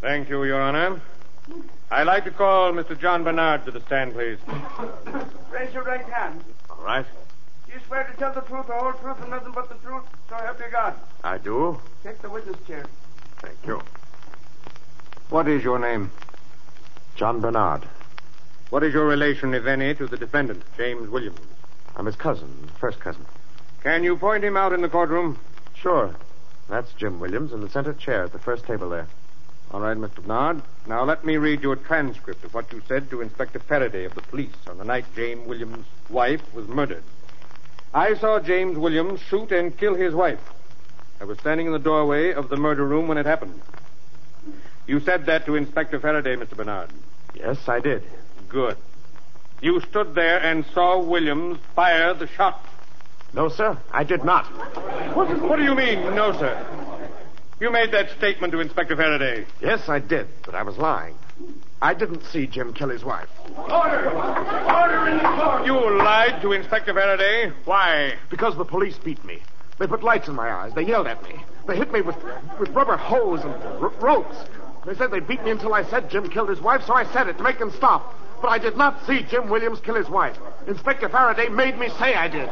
Thank you, Your Honor. I'd like to call Mr. John Bernard to the stand, please. Raise your right hand. All right. Do you swear to tell the truth, the whole truth, and nothing but the truth? So help you God. I do. Take the witness chair. Thank you. What is your name? John Bernard. What is your relation, if any, to the defendant, James Williams? I'm his cousin, first cousin. Can you point him out in the courtroom? Sure. That's Jim Williams in the center chair at the first table there. All right, Mr. Bernard. Now let me read you a transcript of what you said to Inspector Faraday of the police on the night James Williams' wife was murdered. I saw James Williams shoot and kill his wife. I was standing in the doorway of the murder room when it happened. You said that to Inspector Faraday, Mr. Bernard. Yes, I did. Good. You stood there and saw Williams fire the shot. No, sir, I did not. What, what do you mean, no, sir? You made that statement to Inspector Faraday. Yes, I did, but I was lying. I didn't see Jim kill his wife. Order! Order in the court! You lied to Inspector Faraday? Why? Because the police beat me. They put lights in my eyes. They yelled at me. They hit me with, with rubber hose and r- ropes. They said they'd beat me until I said Jim killed his wife, so I said it to make them stop. But I did not see Jim Williams kill his wife. Inspector Faraday made me say I did.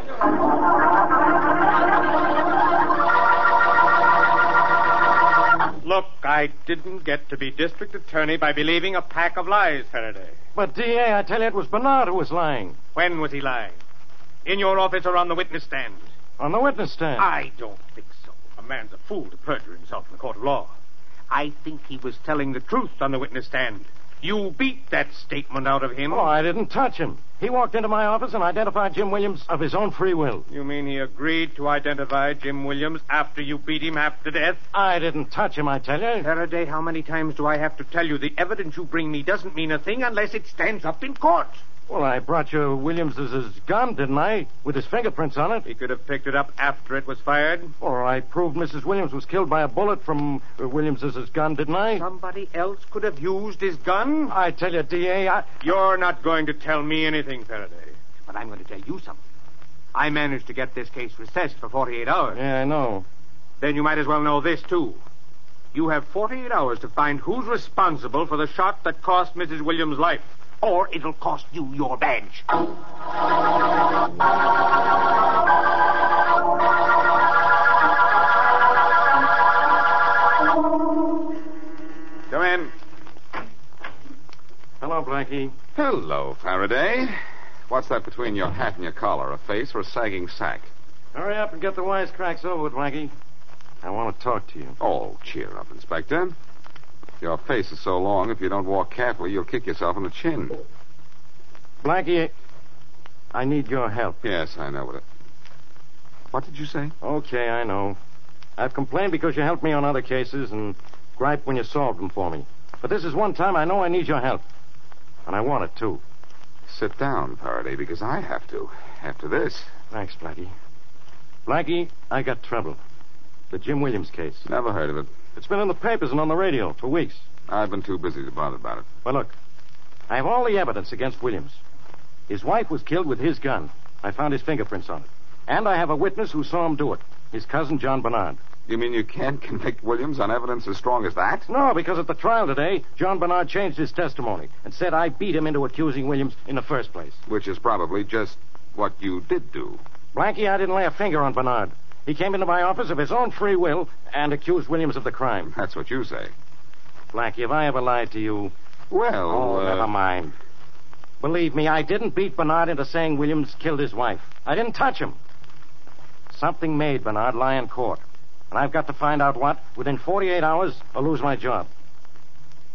Look, I didn't get to be district attorney by believing a pack of lies, Faraday. But, DA, I tell you, it was Bernard who was lying. When was he lying? In your office or on the witness stand? On the witness stand. I don't think so. A man's a fool to perjure himself in the court of law. I think he was telling the truth on the witness stand. You beat that statement out of him. Oh, I didn't touch him. He walked into my office and identified Jim Williams of his own free will. You mean he agreed to identify Jim Williams after you beat him half to death? I didn't touch him, I tell you. Faraday, how many times do I have to tell you the evidence you bring me doesn't mean a thing unless it stands up in court? Well, I brought you Williams's gun, didn't I? With his fingerprints on it. He could have picked it up after it was fired. Or I proved Mrs. Williams was killed by a bullet from uh, Williams's gun, didn't I? Somebody else could have used his gun. I tell you, D.A., I... You're not going to tell me anything, Faraday. But I'm going to tell you something. I managed to get this case recessed for 48 hours. Yeah, I know. Then you might as well know this, too. You have 48 hours to find who's responsible for the shot that cost Mrs. Williams' life. Or it'll cost you your badge. Come in. Hello, Blackie. Hello, Faraday. What's that between your hat and your collar? A face or a sagging sack? Hurry up and get the wisecracks over with, Blackie. I want to talk to you. Oh, cheer up, Inspector. Your face is so long, if you don't walk carefully, you'll kick yourself in the chin. Blackie, I need your help. Yes, I know what it. What did you say? Okay, I know. I've complained because you helped me on other cases and griped when you solved them for me. But this is one time I know I need your help. And I want it, too. Sit down, Faraday, because I have to. After this. Thanks, Blackie. Blackie, I got trouble. The Jim Williams case. Never heard of it. It's been in the papers and on the radio for weeks. I've been too busy to bother about it. Well, look. I have all the evidence against Williams. His wife was killed with his gun. I found his fingerprints on it. And I have a witness who saw him do it. His cousin, John Bernard. You mean you can't convict Williams on evidence as strong as that? No, because at the trial today, John Bernard changed his testimony and said I beat him into accusing Williams in the first place. Which is probably just what you did do. Blackie, I didn't lay a finger on Bernard. He came into my office of his own free will and accused Williams of the crime. That's what you say. Blackie, have I ever lied to you? Well, Oh, uh, never mind. Believe me, I didn't beat Bernard into saying Williams killed his wife. I didn't touch him. Something made Bernard lie in court. And I've got to find out what within 48 hours or lose my job.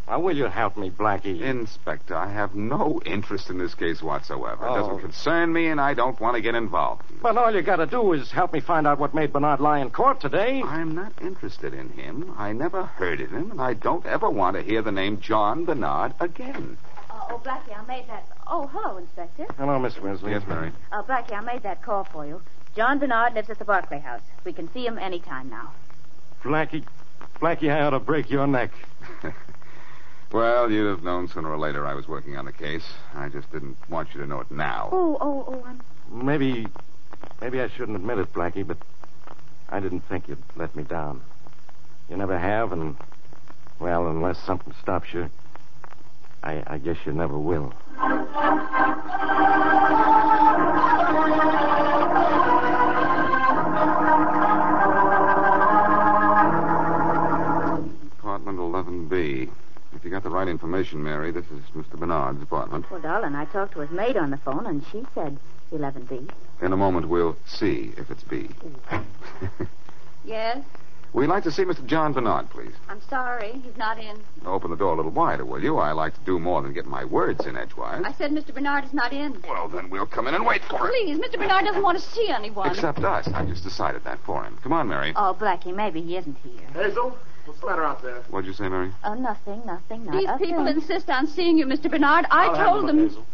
Now, will you help me, Blackie? Inspector, I have no interest in this case whatsoever. It Oh. doesn't concern me, and I don't want to get involved. Well, all you got to do is help me find out what made Bernard lie in court today. I'm not interested in him. I never heard of him, and I don't ever want to hear the name John Bernard again. Uh, oh, Blackie, I made that. Oh, hello, Inspector. Hello, Miss Wesley. Yes, Mary. Uh, Blackie, I made that call for you. John Bernard lives at the Barclay House. We can see him any time now. Blackie, Blackie, I ought to break your neck. Well, you'd have known sooner or later I was working on the case. I just didn't want you to know it now. Oh, oh, oh, I'm. Maybe, maybe I shouldn't admit it, Blackie, but I didn't think you'd let me down. You never have, and well, unless something stops you, I, I guess you never will. Apartment 11B. If you got the right information, Mary, this is Mr. Bernard's apartment. Well, darling, I talked to his maid on the phone, and she said 11B. In a moment, we'll see if it's B. Yes? We'd like to see Mr. John Bernard, please. I'm sorry. He's not in. Open the door a little wider, will you? I like to do more than get my words in edgewise. I said Mr. Bernard is not in. Well, then we'll come in and wait for him. Please, Mr. Bernard doesn't want to see anyone. Except us. I just decided that for him. Come on, Mary. Oh, Blackie, maybe he isn't here. Hazel, what's the matter out there? What'd you say, Mary? Oh, nothing, nothing, not These a people thing. insist on seeing you, Mr. Bernard. I I'll handle told it, them. Hazel.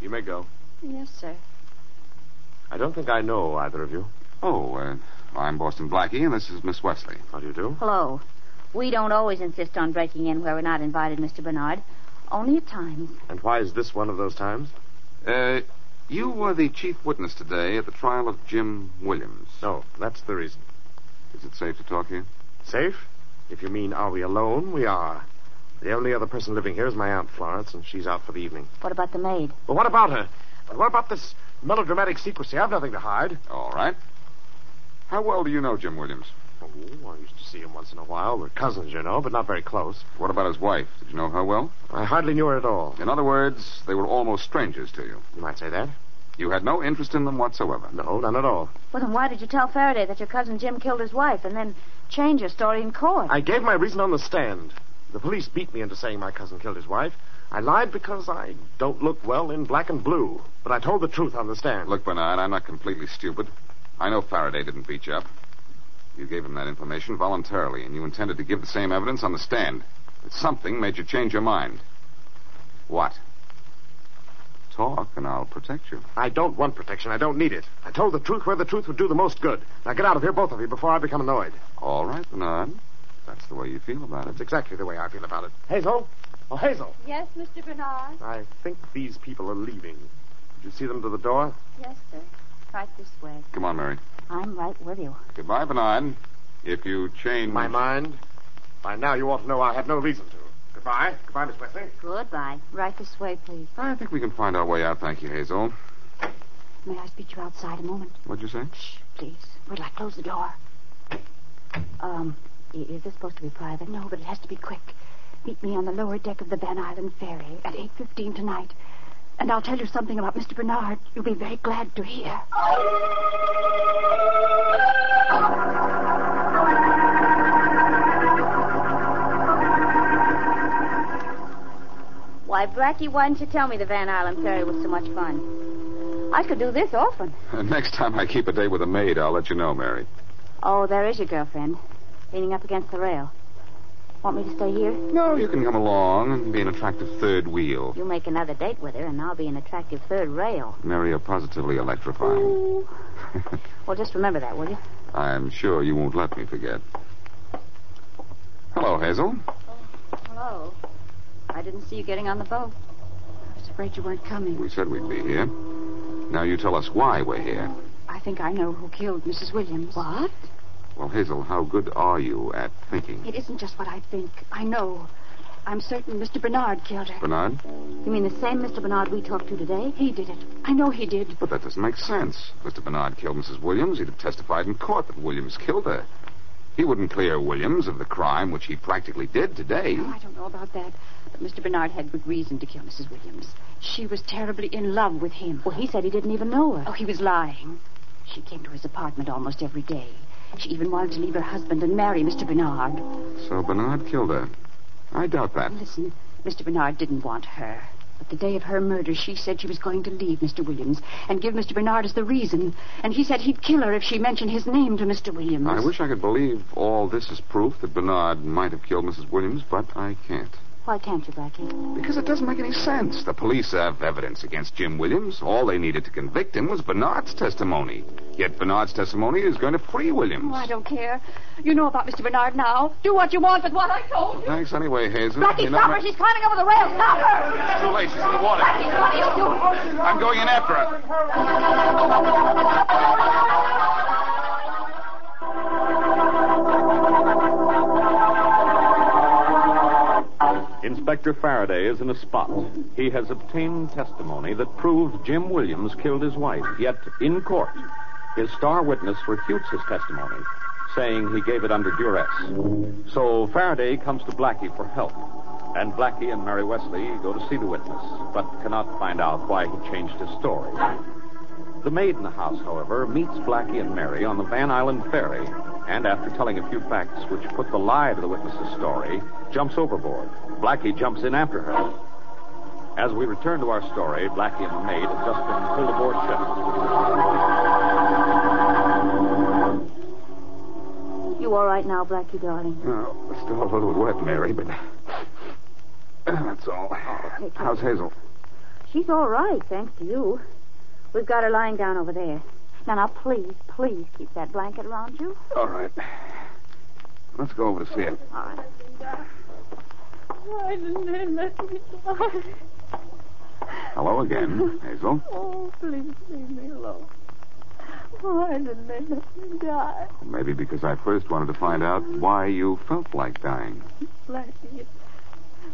You may go. Yes, sir. I don't think I know either of you. Oh, uh, I'm Boston Blackie, and this is Miss Wesley. How do you do? Hello. We don't always insist on breaking in where we're not invited, Mr. Bernard. Only at times. And why is this one of those times? Uh, you were the chief witness today at the trial of Jim Williams. No, that's the reason. Is it safe to talk here? Safe? If you mean, are we alone? We are. The only other person living here is my Aunt Florence, and she's out for the evening. What about the maid? Well, what about her? And what about this melodramatic secrecy? I've nothing to hide. All right. How well do you know Jim Williams? Oh, I used to see him once in a while. We're cousins, you know, but not very close. What about his wife? Did you know her well? I hardly knew her at all. In other words, they were almost strangers to you. You might say that. You had no interest in them whatsoever. No, none at all. Well, then why did you tell Faraday that your cousin Jim killed his wife and then change your story in court? I gave my reason on the stand. The police beat me into saying my cousin killed his wife. I lied because I don't look well in black and blue. But I told the truth on the stand. Look, Bernard, I'm not completely stupid. I know Faraday didn't beat you up. You gave him that information voluntarily, and you intended to give the same evidence on the stand. But something made you change your mind. What? Talk, and I'll protect you. I don't want protection. I don't need it. I told the truth where the truth would do the most good. Now get out of here, both of you, before I become annoyed. All right, Bernard. That's the way you feel about it. That's exactly the way I feel about it. Hazel? Oh, Hazel. Yes, Mr. Bernard. I think these people are leaving. Did you see them to the door? Yes, sir. Right this way. Come on, Mary. I'm right with you. Goodbye, Bernard. If you change My mind? By now you ought to know I have no reason to. Goodbye. Goodbye, Miss Wesley. Goodbye. Right this way, please. I think we can find our way out. Thank you, Hazel. May I speak to you outside a moment? What'd you say? Shh, please. Wait till I close the door. Um, is this supposed to be private? No, but it has to be quick. Meet me on the lower deck of the Van Island ferry at 8.15 tonight. And I'll tell you something about Mr. Bernard you'll be very glad to hear. Why, Blackie, why didn't you tell me the Van Island ferry was so much fun? I could do this often. Next time I keep a date with a maid, I'll let you know, Mary. Oh, there is your girlfriend, leaning up against the rail. Want me to stay here? No, you can come along and be an attractive third wheel. You make another date with her, and I'll be an attractive third rail. Mary, you're positively electrifying. Well, just remember that, will you? I'm sure you won't let me forget. Hello, Hazel. Hello. I didn't see you getting on the boat. I was afraid you weren't coming. We said we'd be here. Now you tell us why we're here. I think I know who killed Mrs. Williams. What? Well, Hazel, how good are you at thinking? It isn't just what I think. I know. I'm certain Mr. Bernard killed her. Bernard? You mean the same Mr. Bernard we talked to today? He did it. I know he did. But that doesn't make sense. Mr. Bernard killed Mrs. Williams. He'd have testified in court that Williams killed her. He wouldn't clear Williams of the crime which he practically did today. Oh, I don't know about that. Mr. Bernard had good reason to kill Mrs. Williams. She was terribly in love with him. Well, he said he didn't even know her. Oh, he was lying. She came to his apartment almost every day. She even wanted to leave her husband and marry Mr. Bernard. So Bernard killed her. I doubt that. Listen, Mr. Bernard didn't want her. But the day of her murder, she said she was going to leave Mr. Williams and give Mr. Bernard as the reason. And he said he'd kill her if she mentioned his name to Mr. Williams. I wish I could believe all this is proof that Bernard might have killed Mrs. Williams, but I can't. Why can't you, Blackie? Because it doesn't make any sense. The police have evidence against Jim Williams. All they needed to convict him was Bernard's testimony. Yet Bernard's testimony is going to free Williams. Oh, I don't care. You know about Mr. Bernard now. Do what you want with what I told you. Thanks anyway, Hazel. Blackie, You know stop my- her. She's climbing over the rail. Stop her. It's too late. She's in the water. Blackie, what are you doing? I'm going in after her. Inspector Faraday is in a spot. He has obtained testimony that proves Jim Williams killed his wife. Yet, in court, his star witness refutes his testimony, saying he gave it under duress. So Faraday comes to Blackie for help. And Blackie and Mary Wesley go to see the witness, but cannot find out why he changed his story. The maid in the house, however, meets Blackie and Mary on the Van Island ferry, and after telling a few facts which put the lie to the witness's story, jumps overboard. Blackie jumps in after her. As we return to our story, Blackie and the maid have just been pulled aboard ship. You all right now, Blackie, darling? Oh, still a little wet, Mary, but that's all. How's Hazel? She's all right, thanks to you. We've got her lying down over there. Now, now, please, please keep that blanket around you. All right. Let's go over to see her. All right. Why didn't they let me die? Hello again, Hazel. Oh, please leave me alone. Why didn't they let me die? Maybe because I first wanted to find out why you felt like dying. Blackie, it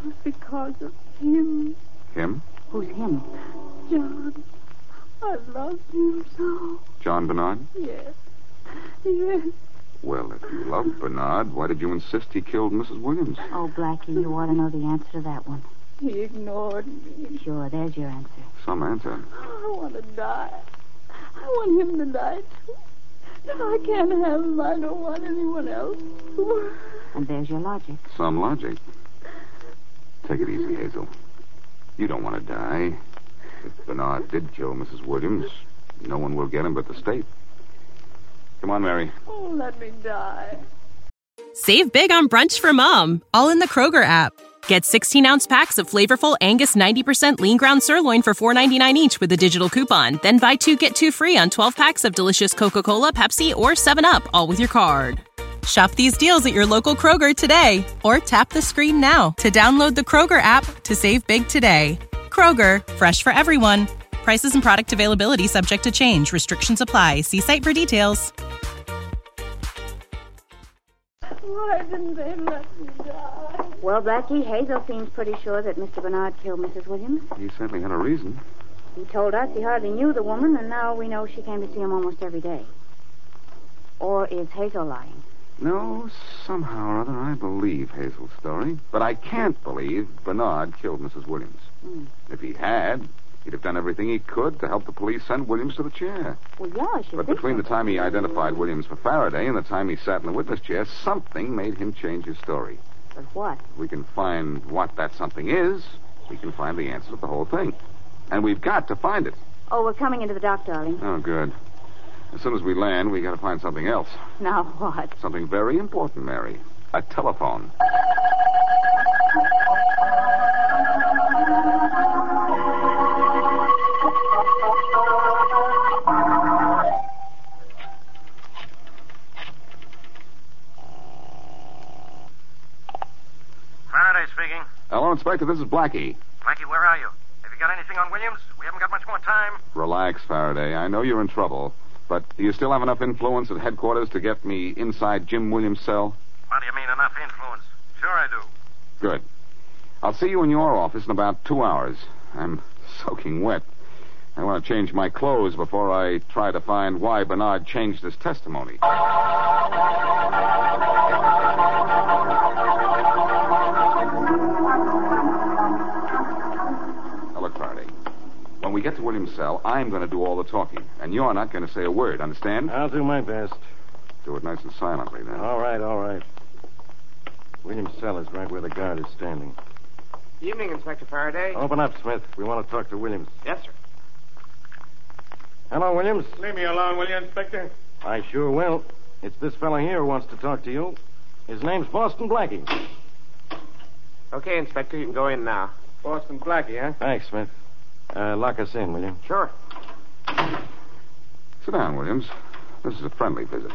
was because of him, Him? Who's him? John. I loved him so. John Bernard? Yes. Yes. Well, if you loved Bernard, why did you insist he killed Mrs. Williams? Oh, Blackie, you ought to know the answer to that one. He ignored me. Sure, there's your answer. Some answer. I want to die. I want him to die, too. If I can't have him, I don't want anyone else. And there's your logic. Some logic. Take it easy, Hazel. You don't want to die. If Bernard did kill Mrs. Williams, no one will get him but the state. Come on, Mary. Oh, let me die. Save big on brunch for mom, all in the Kroger app. Get 16 ounce packs of flavorful Angus 90% lean ground sirloin for $4.99 each with a digital coupon. Then buy two get two free on 12 packs of delicious Coca Cola, Pepsi, or 7UP, all with your card. Shop these deals at your local Kroger today or tap the screen now to download the Kroger app to save big today. Kroger, fresh for everyone. Prices and product availability subject to change. Restrictions apply. See site for details. Why didn't they let me die? Well, Blackie, Hazel seems pretty sure that Mr. Bernard killed Mrs. Williams. He certainly had a reason. He told us he hardly knew the woman, and now we know she came to see him almost every day. Or is Hazel lying? No, somehow or other, I believe Hazel's story. But I can't believe Bernard killed Mrs. Williams. Hmm. If he had, he'd have done everything he could to help the police send Williams to the chair. Well, yeah, I should But between so. the time he identified Williams for Faraday and the time he sat in the witness chair, something made him change his story. But what? If we can find what that something is, we can find the answer to the whole thing. And we've got to find it. Oh, we're coming into the dock, darling. Oh, good. As soon as we land, we got to find something else. Now what? Something very important, Mary. A telephone. Faraday speaking. Hello, Inspector. This is Blackie. Blackie, where are you? Have you got anything on Williams? We haven't got much more time. Relax, Faraday. I know you're in trouble. But do you still have enough influence at headquarters to get me inside Jim Williams' cell? What do you mean, enough influence? Sure I do. Good. I'll see you in your office in about two hours. I'm soaking wet. I want to change my clothes before I try to find why Bernard changed his testimony. When we get to Williams' cell, I'm going to do all the talking, and you're not going to say a word, understand? I'll do my best. Do it nice and silently, then. All right, all right. Williams' cell is right where the guard is standing. Evening, Inspector Faraday. Open up, Smith. We want to talk to Williams. Yes, sir. Hello, Williams. Leave me alone, will you, Inspector? I sure will. It's this fellow here who wants to talk to you. His name's Boston Blackie. Okay, Inspector, you can go in now. Boston Blackie, huh? Thanks, Smith. Uh, lock us in, will you? Sure. Sit down, Williams. This is a friendly visit.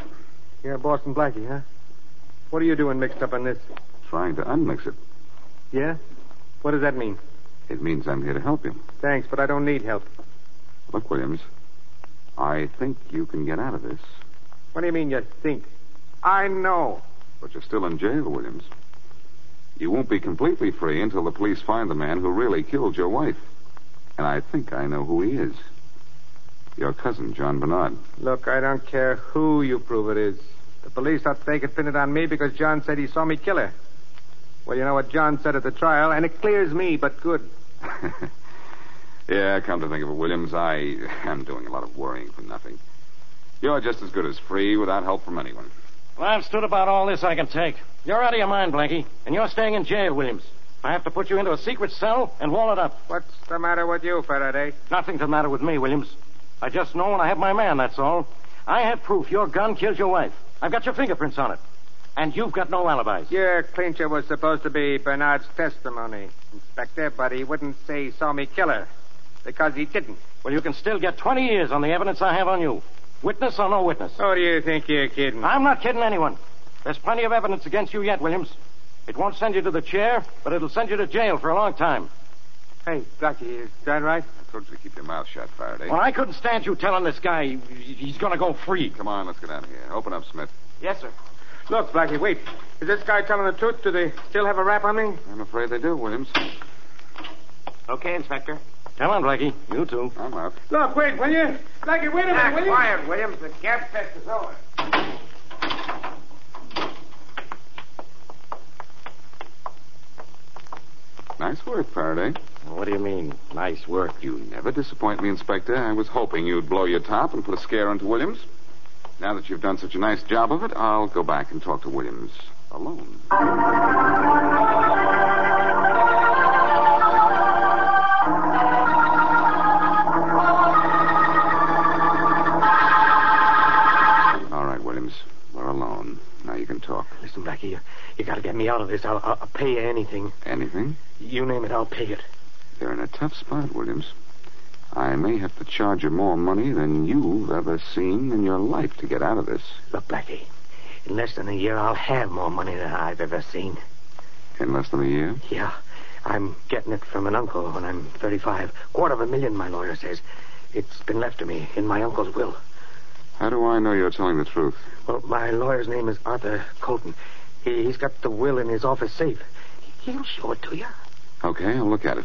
You're a Boston Blackie, huh? What are you doing mixed up in this? Trying to unmix it. Yeah? What does that mean? It means I'm here to help you. Thanks, but I don't need help. Look, Williams, I think you can get out of this, What do you mean you think? I know. but you're still in jail, Williams. You won't be completely free until the police find the man who really killed your wife. And I think I know who he is. Your cousin, John Bernard. Look, I don't care who you prove it is. The police thought they could pin it on me because John said he saw me kill her. Well, you know what John said at the trial, and it clears me, but good. yeah, come to think of it, Williams, I am doing a lot of worrying for nothing. You're just as good as free without help from anyone. Well, I've stood about all this I can take. You're out of your mind, Blackie, and you're staying in jail, Williams. I have to put you into a secret cell and wall it up. What's the matter with you, Faraday? Nothing's the matter with me, Williams. I just know when I have my man, that's all. I have proof your gun killed your wife. I've got your fingerprints on it. And you've got no alibis. Your clincher was supposed to be Bernard's testimony, Inspector, but he wouldn't say he saw me kill her because he didn't. Well, you can still get 20 years on the evidence I have on you. Witness or no witness. Oh, do you think you're kidding? I'm not kidding anyone. There's plenty of evidence against you yet, Williams. It won't send you to the chair, but it'll send you to jail for a long time. Hey, Blackie, is that right? I told you to keep your mouth shut, Faraday. Well, I couldn't stand you telling this guy he's going to go free. Come on, let's get out of here. Open up, Smith. Yes, sir. Look, Blackie, wait. Is this guy telling the truth? Do they still have a rap on me? I'm afraid they do, Williams. Okay, Inspector. Come on, Blackie. You too. I'm out. Look, wait, will you? Blackie, wait a minute, Ah, will you? quiet, Williams. The gas test is over. Nice work, Faraday. What do you mean, nice work? You never disappoint me, Inspector. I was hoping you'd blow your top and put a scare into Williams. Now that you've done such a nice job of it, I'll go back and talk to Williams alone. All right, Williams. We're alone. Now you can talk. Listen, Blackie, you, you got to get me out of this. I'll, I'll, I'll pay you anything. Anything? You name it, I'll pay it. You're in a tough spot, Williams. I may have to charge you more money than you've ever seen in your life to get out of this. Look, Blackie, in less than a year, I'll have more money than I've ever seen. In less than a year? Yeah, I'm getting it from an uncle when I'm 35. Quarter of a million, my lawyer says. It's been left to me in my uncle's will. How do I know you're telling the truth? Well, my lawyer's name is Arthur Colton. He, he's got the will in his office safe. He'll show it to you. Okay, I'll look at it.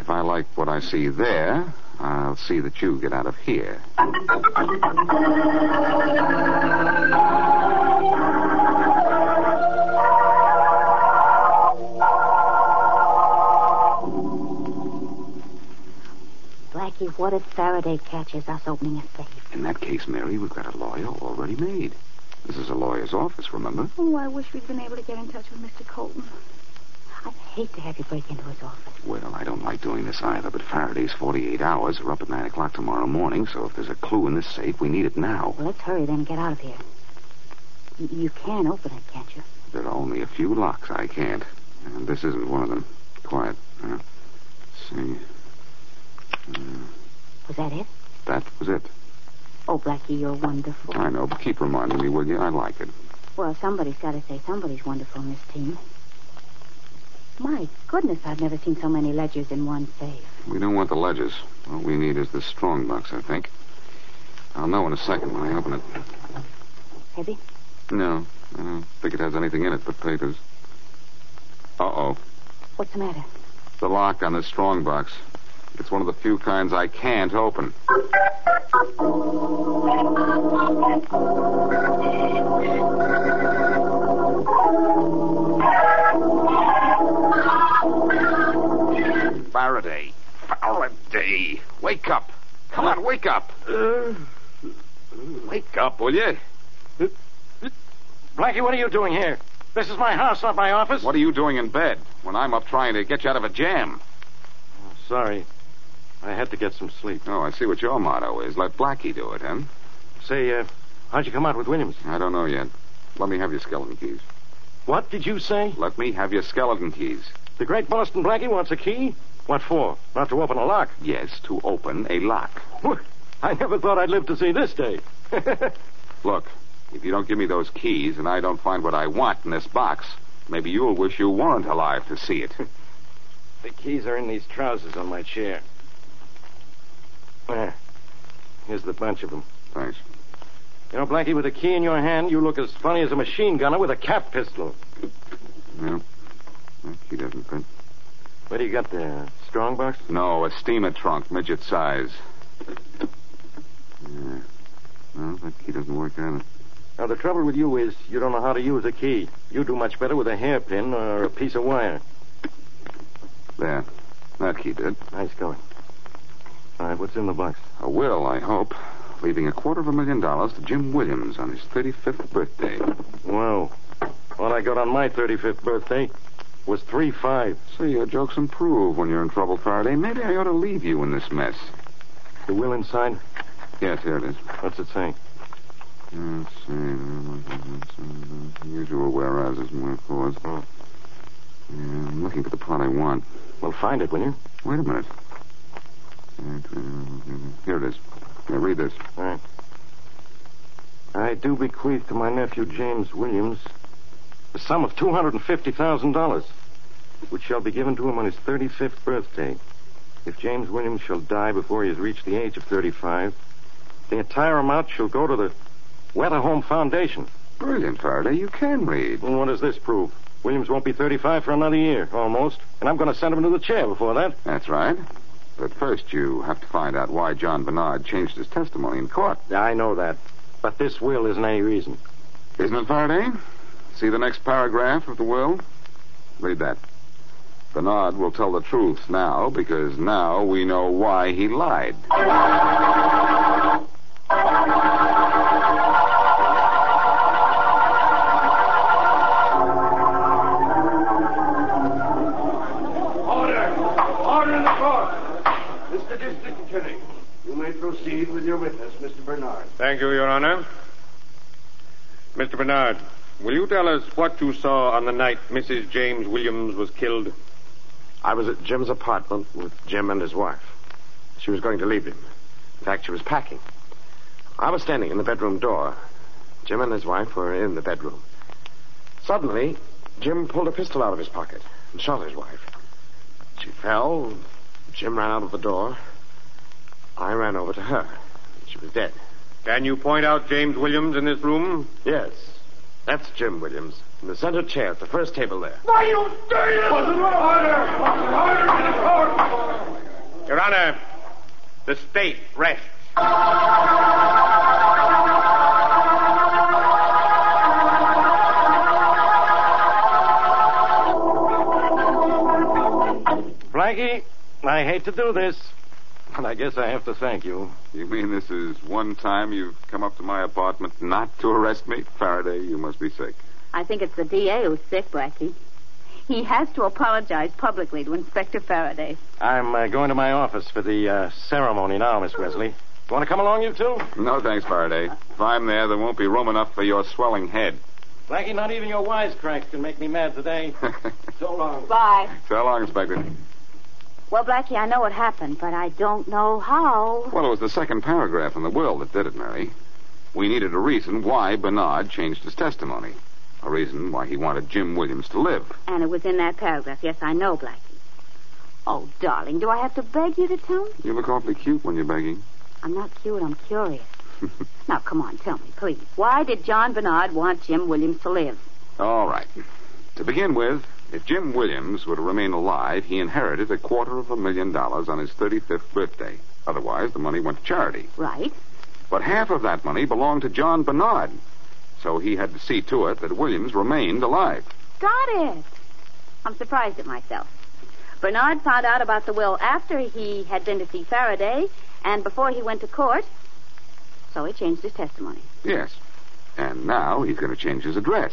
If I like what I see there, I'll see that you get out of here. Blackie, what if Faraday catches us opening a safe? In that case, Mary, we've got a lawyer already made. This is a lawyer's office, remember? Oh, I wish we'd been able to get in touch with Mr. Colton. Hate to have you break into his office. Well, I don't like doing this either, but Faraday's 48 hours are up at 9 o'clock tomorrow morning, so if there's a clue in this safe, we need it now. Well, let's hurry then and get out of here. Y- you can open it, can't you? There are only a few locks I can't, and this isn't one of them. Quiet. Uh, let's see. Uh, Was that it? that was it. Oh, Blackie, you're wonderful. I know, but keep reminding me, will you? I like it. Well, somebody's got to say somebody's wonderful in this team. My goodness, I've never seen so many ledgers in one safe. We don't want the ledgers. All we need is the strong box, I think. I'll know in a second when I open it. Heavy? No, I don't think it has anything in it but papers. Uh-oh. What's the matter? The lock on the strong box. It's one of the few kinds I can't open. Faraday, Faraday, wake up. Come on, wake up. Wake up, will you? Blackie, what are you doing here? This is my house, not my office. What are you doing in bed when I'm up trying to get you out of a jam? Oh, Sorry. I had to get some sleep. Oh, I see what your motto is. Let Blackie do it, huh? Say, uh, how'd you come out with Williams? I don't know yet. Let me have your skeleton keys. What did you say? Let me have your skeleton keys. The great Boston Blackie wants a key? What for? Not to open a lock. Yes, to open a lock. I never thought I'd live to see this day. Look, if you don't give me those keys and I don't find what I want in this box, maybe you'll wish you weren't alive to see it. the keys are in these trousers on my chair. There. Here's the bunch of them. Thanks. You know, Blackie, with a key in your hand, you look as funny as a machine gunner with a cap pistol. Yeah. That key doesn't fit. What do you got there? Strong box? No, a steamer trunk, midget size. Yeah. Well, that key doesn't work either. Now, the trouble with you is you don't know how to use a key. You do much better with a hairpin or a piece of wire. There. That key did. Nice going. All right, what's in the box? A will, I hope. Leaving a quarter of a million dollars to Jim Williams on his 35th birthday. Whoa. What I got on my 35th birthday was three five. See, your jokes improve when you're in trouble, Faraday. Maybe I ought to leave you in this mess. The will inside? Yes, here it is. What's it say? Let's see. Usual whereases and wherefores. Oh. Yeah, I'm looking for the part I want. Well, find it, will you? Wait a minute. Here it is. Now, read this. All right. I do bequeath to my nephew James Williams the sum of $250,000, which shall be given to him on his 35th birthday. If James Williams shall die before he has reached the age of 35, the entire amount shall go to the Weather Home Foundation. Brilliant, Faraday. You can read. And what does this prove? Williams won't be 35 for another year, almost. And I'm going to send him to the chair before that. That's right. But first, you have to find out why John Bernard changed his testimony in court. I know that. But this will isn't any reason. Isn't it, Faraday? See the next paragraph of the will? Read that. Bernard will tell the truth now because now we know why he lied. Order! Order in the court! Mr. District Attorney, you may proceed with your witness, Mr. Bernard. Thank you, Your Honor. Mr. Bernard, will you tell us what you saw on the night Mrs. James Williams was killed? I was at Jim's apartment with Jim and his wife. She was going to leave him. In fact, she was packing. I was standing in the bedroom door. Jim and his wife were in the bedroom. Suddenly, Jim pulled a pistol out of his pocket and shot his wife. She fell. Jim ran out of the door. I ran over to her. She was dead. Can you point out James Williams in this room? Yes. That's Jim Williams. In the center chair at the first table there. Why, you dirty little... Order! Order in the court! Your Honor, the state rests. Blackie, I hate to do this, but I guess I have to thank you. You mean this is one time you've come up to my apartment not to arrest me? Faraday, you must be sick. I think it's the DA who's sick, Blackie. He has to apologize publicly to Inspector Faraday. I'm uh, going to my office for the uh, ceremony now, Miss Wesley. Want to come along, you two? No, thanks, Faraday. If I'm there, there won't be room enough for your swelling head. Blackie, not even your wisecracks can make me mad today. so long. Bye. So long, Inspector. Well, Blackie, I know what happened, but I don't know how. Well, it was the second paragraph in the will that did it, Mary. We needed a reason why Bernard changed his testimony. A reason why he wanted Jim Williams to live. And it was in that paragraph. Yes, I know, Blackie. Oh, darling, do I have to beg you to tell me? You look awfully cute when you're begging. I'm not cute, I'm curious. now, come on, tell me, please. Why did John Bernard want Jim Williams to live? All right. To begin with, if Jim Williams were to remain alive, he inherited a quarter of a million dollars on his 35th birthday. Otherwise, the money went to charity. Right. But half of that money belonged to John Bernard. So he had to see to it that Williams remained alive. Got it. I'm surprised at myself. Bernard found out about the will after he had been to see Faraday and before he went to court, so he changed his testimony. Yes. And now he's going to change his address